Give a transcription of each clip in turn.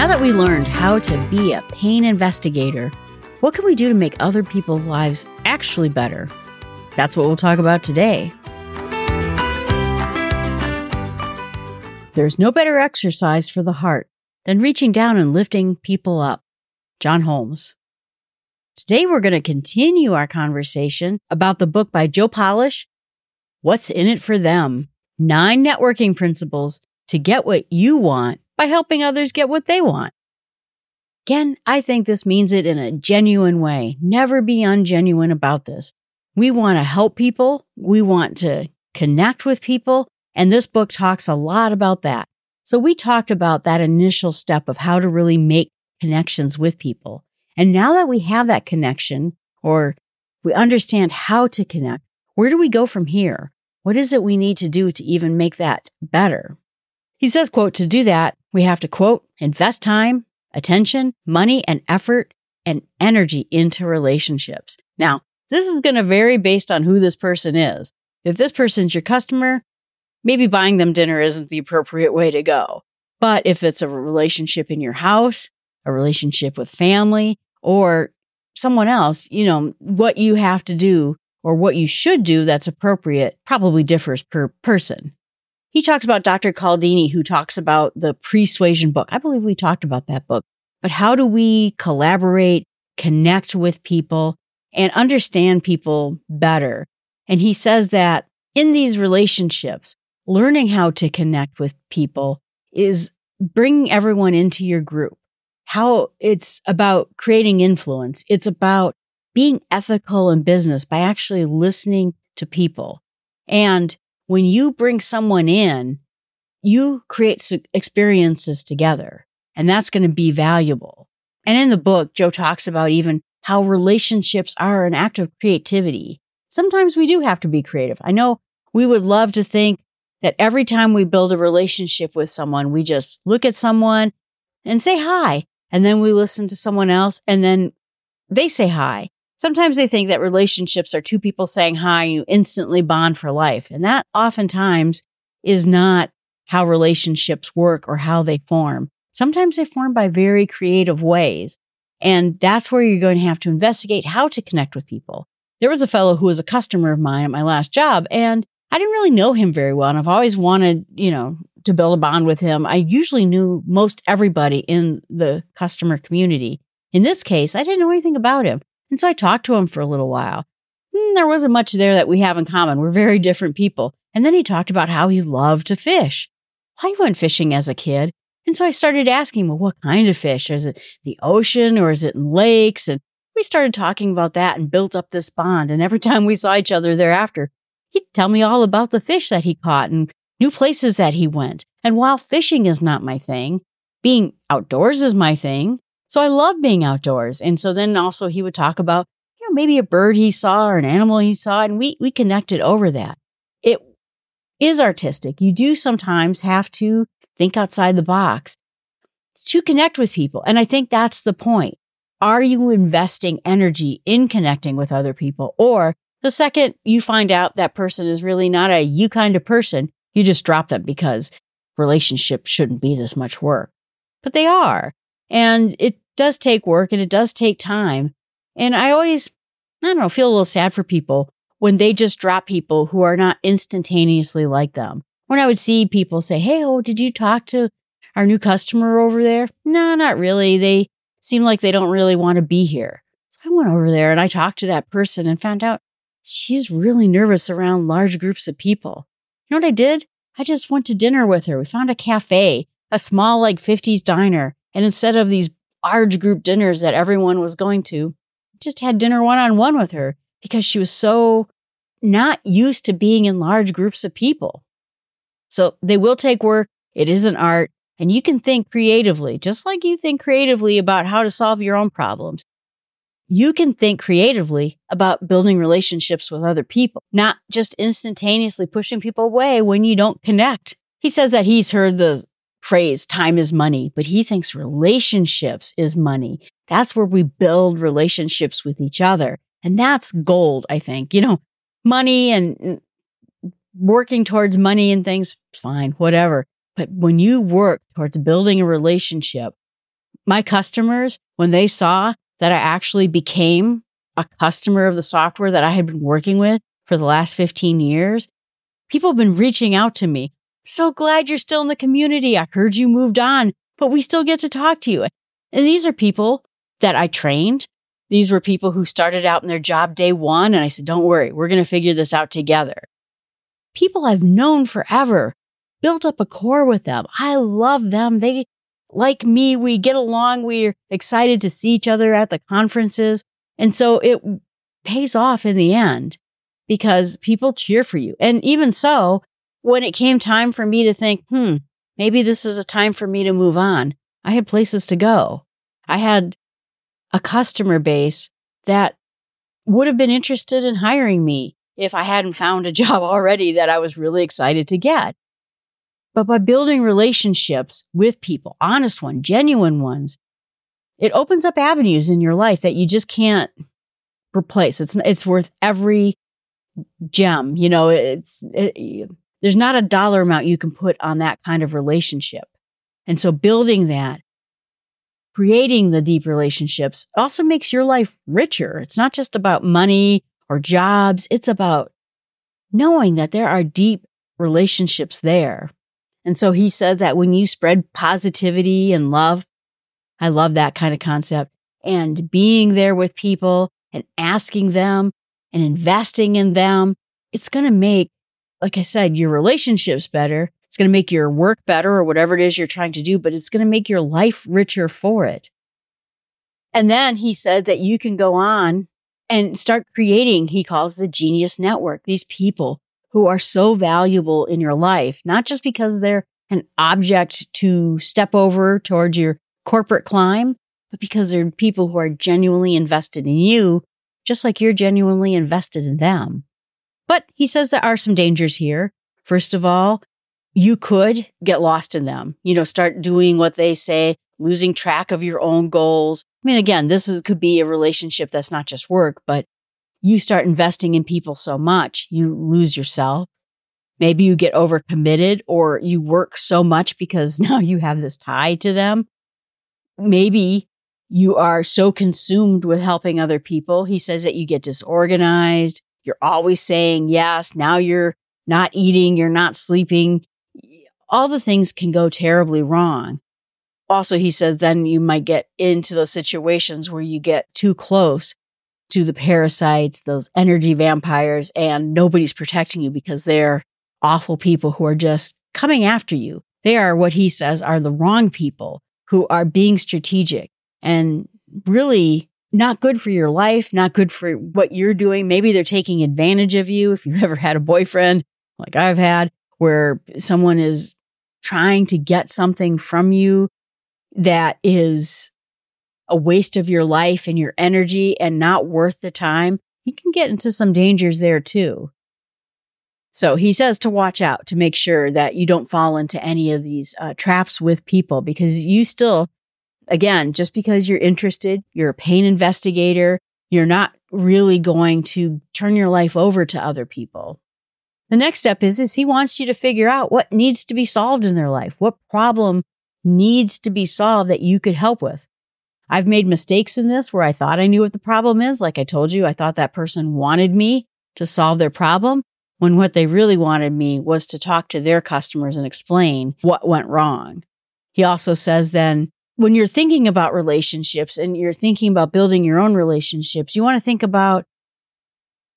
Now that we learned how to be a pain investigator, what can we do to make other people's lives actually better? That's what we'll talk about today. There's no better exercise for the heart than reaching down and lifting people up. John Holmes. Today, we're going to continue our conversation about the book by Joe Polish, What's in It for Them? Nine Networking Principles to Get What You Want by Helping Others Get What They Want. Again, I think this means it in a genuine way. Never be ungenuine about this. We want to help people. We want to connect with people. And this book talks a lot about that. So we talked about that initial step of how to really make connections with people. And now that we have that connection or we understand how to connect, where do we go from here? What is it we need to do to even make that better? He says, quote, to do that, we have to quote, invest time, attention, money and effort and energy into relationships. Now, this is going to vary based on who this person is. If this person's your customer, maybe buying them dinner isn't the appropriate way to go. But if it's a relationship in your house, a relationship with family, or someone else, you know, what you have to do or what you should do that's appropriate probably differs per person. He talks about Dr. Cialdini, who talks about the persuasion book. I believe we talked about that book. But how do we collaborate, connect with people, and understand people better? And he says that in these relationships, learning how to connect with people is bringing everyone into your group. How it's about creating influence. It's about being ethical in business by actually listening to people. And when you bring someone in, you create experiences together and that's going to be valuable. And in the book, Joe talks about even how relationships are an act of creativity. Sometimes we do have to be creative. I know we would love to think that every time we build a relationship with someone, we just look at someone and say hi. And then we listen to someone else and then they say hi. Sometimes they think that relationships are two people saying hi and you instantly bond for life. And that oftentimes is not how relationships work or how they form. Sometimes they form by very creative ways. And that's where you're going to have to investigate how to connect with people. There was a fellow who was a customer of mine at my last job and I didn't really know him very well. And I've always wanted, you know, to build a bond with him. I usually knew most everybody in the customer community. In this case, I didn't know anything about him. And so I talked to him for a little while. Mm, there wasn't much there that we have in common. We're very different people. And then he talked about how he loved to fish. I went fishing as a kid. And so I started asking, well, what kind of fish? Is it the ocean or is it in lakes? And we started talking about that and built up this bond. And every time we saw each other thereafter, he'd tell me all about the fish that he caught and new places that he went. And while fishing is not my thing, being outdoors is my thing. So I love being outdoors. And so then also he would talk about, you know, maybe a bird he saw or an animal he saw. And we, we connected over that. It is artistic. You do sometimes have to think outside the box to connect with people. And I think that's the point. Are you investing energy in connecting with other people? Or the second you find out that person is really not a you kind of person, you just drop them because relationships shouldn't be this much work. But they are. And it does take work and it does take time. And I always, I don't know, feel a little sad for people when they just drop people who are not instantaneously like them. When I would see people say, Hey, oh, did you talk to our new customer over there? No, not really. They seem like they don't really want to be here. So I went over there and I talked to that person and found out she's really nervous around large groups of people. You know what I did? I just went to dinner with her. We found a cafe, a small, like 50s diner. And instead of these large group dinners that everyone was going to, just had dinner one on one with her because she was so not used to being in large groups of people. So they will take work. It is an art and you can think creatively, just like you think creatively about how to solve your own problems. You can think creatively about building relationships with other people, not just instantaneously pushing people away when you don't connect. He says that he's heard the phrase time is money, but he thinks relationships is money. That's where we build relationships with each other. And that's gold, I think. You know, money and mm, working towards money and things, fine, whatever. But when you work towards building a relationship, My customers, when they saw that I actually became a customer of the software that I had been working with for the last 15 years, people have been reaching out to me. So glad you're still in the community. I heard you moved on, but we still get to talk to you. And these are people that I trained. These were people who started out in their job day one. And I said, don't worry, we're going to figure this out together. People I've known forever, built up a core with them. I love them. They like me. We get along. We're excited to see each other at the conferences. And so it pays off in the end because people cheer for you. And even so, when it came time for me to think, hmm, maybe this is a time for me to move on, I had places to go. I had a customer base that would have been interested in hiring me if I hadn't found a job already that I was really excited to get. But by building relationships with people, honest ones, genuine ones, it opens up avenues in your life that you just can't replace. It's, it's worth every gem. You know, it's, it, there's not a dollar amount you can put on that kind of relationship. And so building that, creating the deep relationships also makes your life richer. It's not just about money or jobs. It's about knowing that there are deep relationships there. And so he says that when you spread positivity and love, I love that kind of concept and being there with people and asking them and investing in them, it's going to make, like I said, your relationships better. It's going to make your work better or whatever it is you're trying to do, but it's going to make your life richer for it. And then he said that you can go on and start creating, he calls the genius network, these people who are so valuable in your life, not just because they're an object to step over towards your corporate climb, but because they're people who are genuinely invested in you, just like you're genuinely invested in them. But he says there are some dangers here. First of all, you could get lost in them, you know, start doing what they say, losing track of your own goals. I mean, again, this is, could be a relationship that's not just work, but you start investing in people so much, you lose yourself. Maybe you get overcommitted or you work so much because now you have this tie to them. Maybe you are so consumed with helping other people. He says that you get disorganized. You're always saying yes. Now you're not eating. You're not sleeping. All the things can go terribly wrong. Also, he says then you might get into those situations where you get too close to the parasites, those energy vampires, and nobody's protecting you because they're awful people who are just coming after you. They are what he says are the wrong people who are being strategic and really not good for your life, not good for what you're doing. Maybe they're taking advantage of you. If you've ever had a boyfriend like I've had where someone is trying to get something from you that is a waste of your life and your energy and not worth the time, you can get into some dangers there too. So he says to watch out to make sure that you don't fall into any of these uh, traps with people because you still, again, just because you're interested, you're a pain investigator, you're not really going to turn your life over to other people. The next step is, is he wants you to figure out what needs to be solved in their life. What problem needs to be solved that you could help with. I've made mistakes in this where I thought I knew what the problem is. Like I told you, I thought that person wanted me to solve their problem when what they really wanted me was to talk to their customers and explain what went wrong. He also says then when you're thinking about relationships and you're thinking about building your own relationships, you want to think about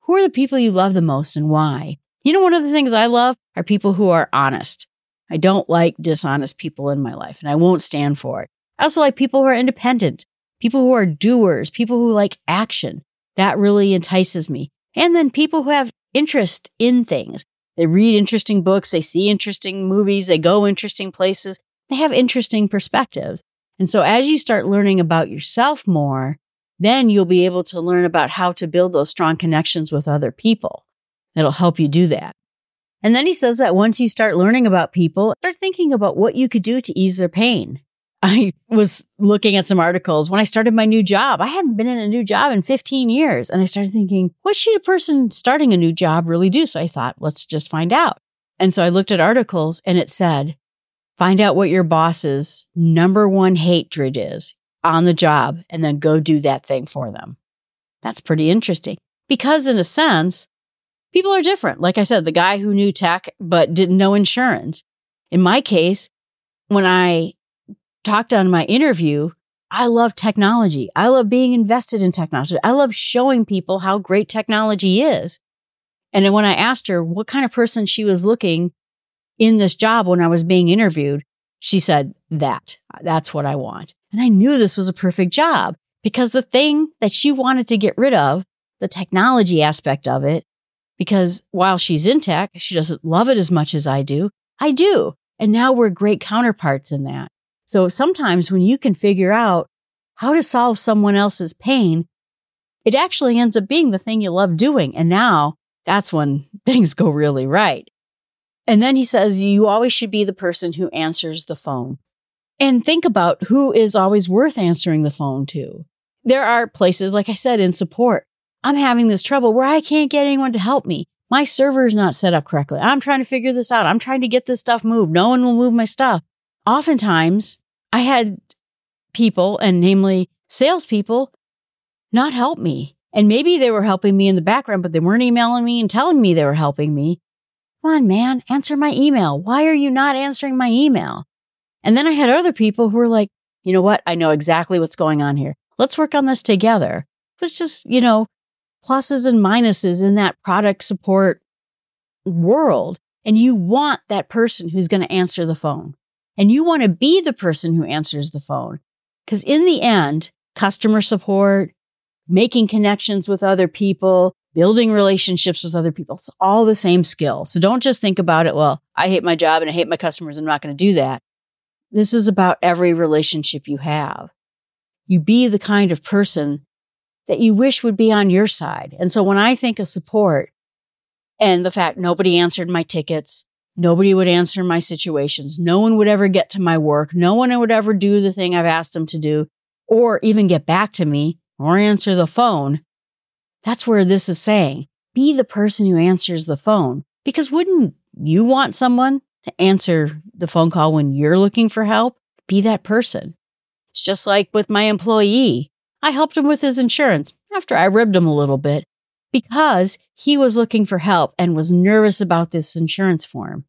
who are the people you love the most and why. You know, one of the things I love are people who are honest. I don't like dishonest people in my life and I won't stand for it. I also like people who are independent, people who are doers, people who like action. That really entices me. And then people who have interest in things. They read interesting books, they see interesting movies, they go interesting places, they have interesting perspectives. And so as you start learning about yourself more, then you'll be able to learn about how to build those strong connections with other people. That'll help you do that. And then he says that once you start learning about people, start thinking about what you could do to ease their pain. I was looking at some articles when I started my new job. I hadn't been in a new job in 15 years. And I started thinking, what should a person starting a new job really do? So I thought, let's just find out. And so I looked at articles and it said, find out what your boss's number one hatred is. on the job and then go do that thing for them. That's pretty interesting because, in a sense, people are different. Like I said, the guy who knew tech but didn't know insurance. In my case, when I talked on my interview, I love technology. I love being invested in technology. I love showing people how great technology is. And when I asked her what kind of person she was looking in this job when I was being interviewed, she said, that, that's what I want. And I knew this was a perfect job because the thing that she wanted to get rid of, the technology aspect of it, because while she's in tech, she doesn't love it as much as I do. I do. And now we're great counterparts in that. So sometimes when you can figure out how to solve someone else's pain, it actually ends up being the thing you love doing. And now that's when things go really right. And then he says, you always should be the person who answers the phone. And think about who is always worth answering the phone to. There are places, like I said, in support. I'm having this trouble where I can't get anyone to help me. My server is not set up correctly. I'm trying to figure this out. I'm trying to get this stuff moved. No one will move my stuff. Oftentimes, I had people, and namely salespeople, not help me. And maybe they were helping me in the background, but they weren't emailing me and telling me they were helping me. Come on, man, answer my email. Why are you not answering my email? And then I had other people who were like, you know what? I know exactly what's going on here. Let's work on this together. It was just, you know, pluses and minuses in that product support world. And you want that person who's going to answer the phone. And you want to be the person who answers the phone. Because in the end, customer support, making connections with other people, building relationships with other people, it's all the same skill. So don't just think about it, well, I hate my job and I hate my customers. I'm not going to do that. This is about every relationship you have. You be the kind of person that you wish would be on your side. And so when I think of support and the fact nobody answered my tickets, nobody would answer my situations, no one would ever get to my work, no one would ever do the thing I've asked them to do, or even get back to me or answer the phone. That's where this is saying be the person who answers the phone. Because wouldn't you want someone to answer the phone call when you're looking for help, be that person. It's just like with my employee. I helped him with his insurance after I ribbed him a little bit because he was looking for help and was nervous about this insurance form.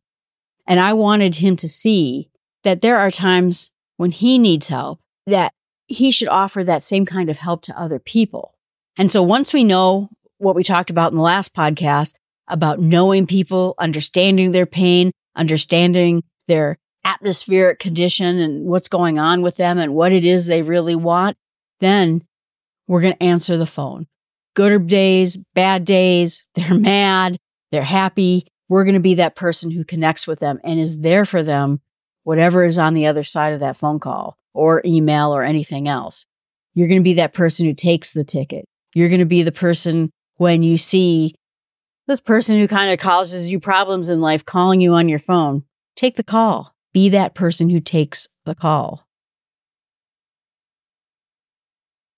And I wanted him to see that there are times when he needs help that he should offer that same kind of help to other people. And so once we know what we talked about in the last podcast about knowing people, understanding their pain, understanding their atmospheric condition and what's going on with them and what it is they really want, then we're going to answer the phone. Good days, bad days, they're mad, they're happy. We're going to be that person who connects with them and is there for them, whatever is on the other side of that phone call or email or anything else. You're going to be that person who takes the ticket. You're going to be the person when you see this person who kind of causes you problems in life calling you on your phone, take the call. Be that person who takes the call.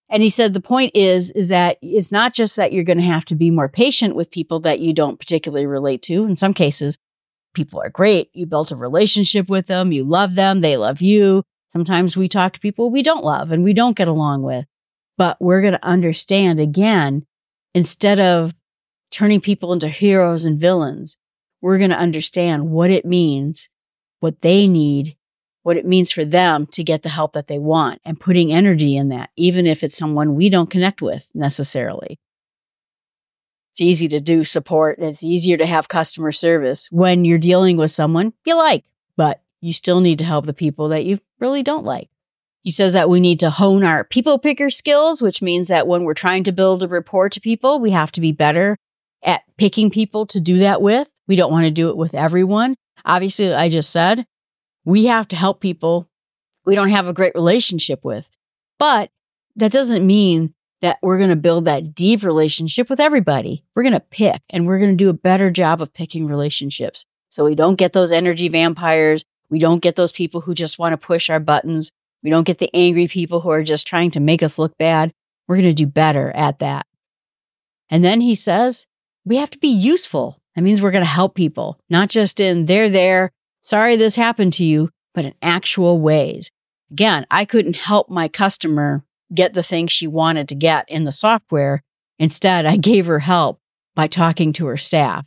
And he said the point is, is that it's not just that you're going to have to be more patient with people that you don't particularly relate to. In some cases, people are great. You built a relationship with them. You love them. They love you. Sometimes we talk to people we don't love and we don't get along with, but we're going to understand again, instead of turning people into heroes and villains, we're going to understand what it means, what they need, what it means for them to get the help that they want and putting energy in that, even if it's someone we don't connect with necessarily. It's easy to do support and it's easier to have customer service when you're dealing with someone you like, but you still need to help the people that you really don't like. He says that we need to hone our people picker skills, which means that when we're trying to build a rapport to people, we have to be better at picking people to do that with. We don't want to do it with everyone. Obviously, I just said we have to help people we don't have a great relationship with. But that doesn't mean that we're going to build that deep relationship with everybody. We're going to pick and we're going to do a better job of picking relationships. So we don't get those energy vampires. We don't get those people who just want to push our buttons. We don't get the angry people who are just trying to make us look bad. We're going to do better at that. And then he says, we have to be useful. That means we're going to help people, not just in they're there, sorry this happened to you, but in actual ways. Again, I couldn't help my customer get the thing she wanted to get in the software. Instead, I gave her help by talking to her staff.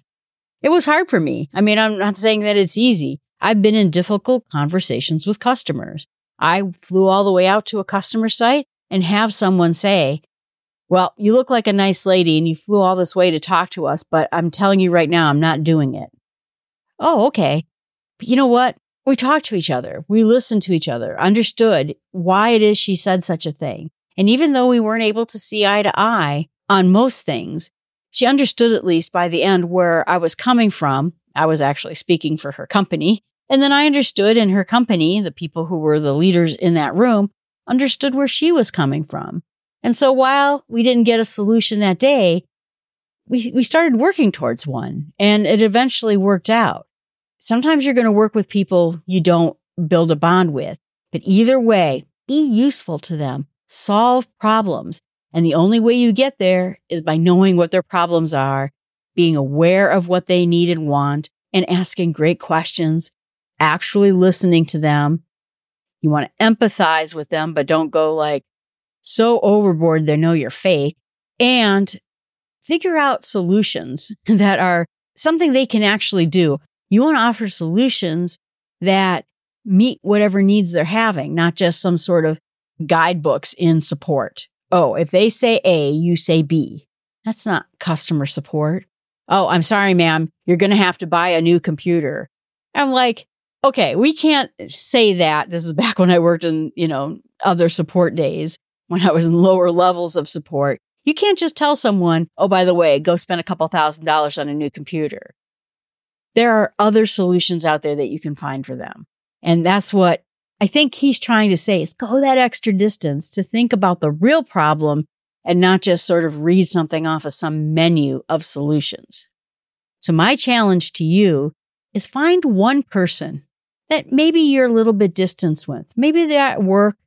It was hard for me. I mean, I'm not saying that it's easy. I've been in difficult conversations with customers. I flew all the way out to a customer site and have someone say, well, you look like a nice lady and you flew all this way to talk to us, but I'm telling you right now, I'm not doing it. Oh, okay. But you know what? We talked to each other. We listened to each other, understood why it is she said such a thing. And even though we weren't able to see eye to eye on most things, she understood at least by the end where I was coming from. I was actually speaking for her company. And then I understood in her company, the people who were the leaders in that room understood where she was coming from. And so while we didn't get a solution that day, we, we started working towards one and it eventually worked out. Sometimes you're going to work with people you don't build a bond with, but either way, be useful to them, solve problems. And the only way you get there is by knowing what their problems are, being aware of what they need and want, and asking great questions, actually listening to them. You want to empathize with them, but don't go like so overboard they know you're fake. And figure out solutions that are something they can actually do. You want to offer solutions that meet whatever needs they're having, not just some sort of guidebooks in support. Oh, if they say A, you say B. That's not customer support. Oh, I'm sorry, ma'am. You're going to have to buy a new computer. I'm like, okay, we can't say that. This is back when I worked in, you know, other support days when I was in lower levels of support. You can't just tell someone, oh, by the way, go spend a couple thousand dollars on a new computer. There are other solutions out there that you can find for them. And that's what I think he's trying to say is go that extra distance to think about the real problem and not just sort of read something off of some menu of solutions. So my challenge to you is find one person that maybe you're a little bit distance with. Maybe they're at work.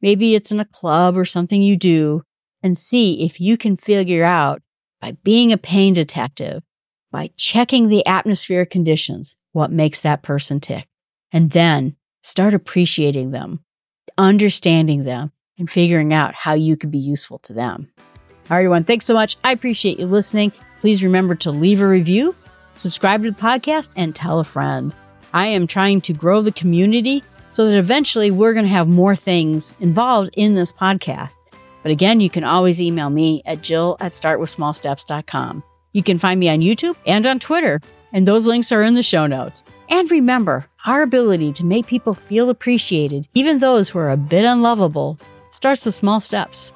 Maybe it's in a club or something you do and see if you can figure out by being a pain detective, by checking the atmospheric conditions, what makes that person tick. And then Start appreciating them, understanding them, and figuring out how you could be useful to them. All right, everyone, thanks so much. I appreciate you listening. Please remember to leave a review, subscribe to the podcast, and tell a friend. I am trying to grow the community so that eventually we're going to have more things involved in this podcast. But again, you can always email me at jill at startwithsmallsteps.com. You can find me on YouTube and on Twitter, and those links are in the show notes. And remember, our ability to make people feel appreciated, even those who are a bit unlovable, starts with small steps.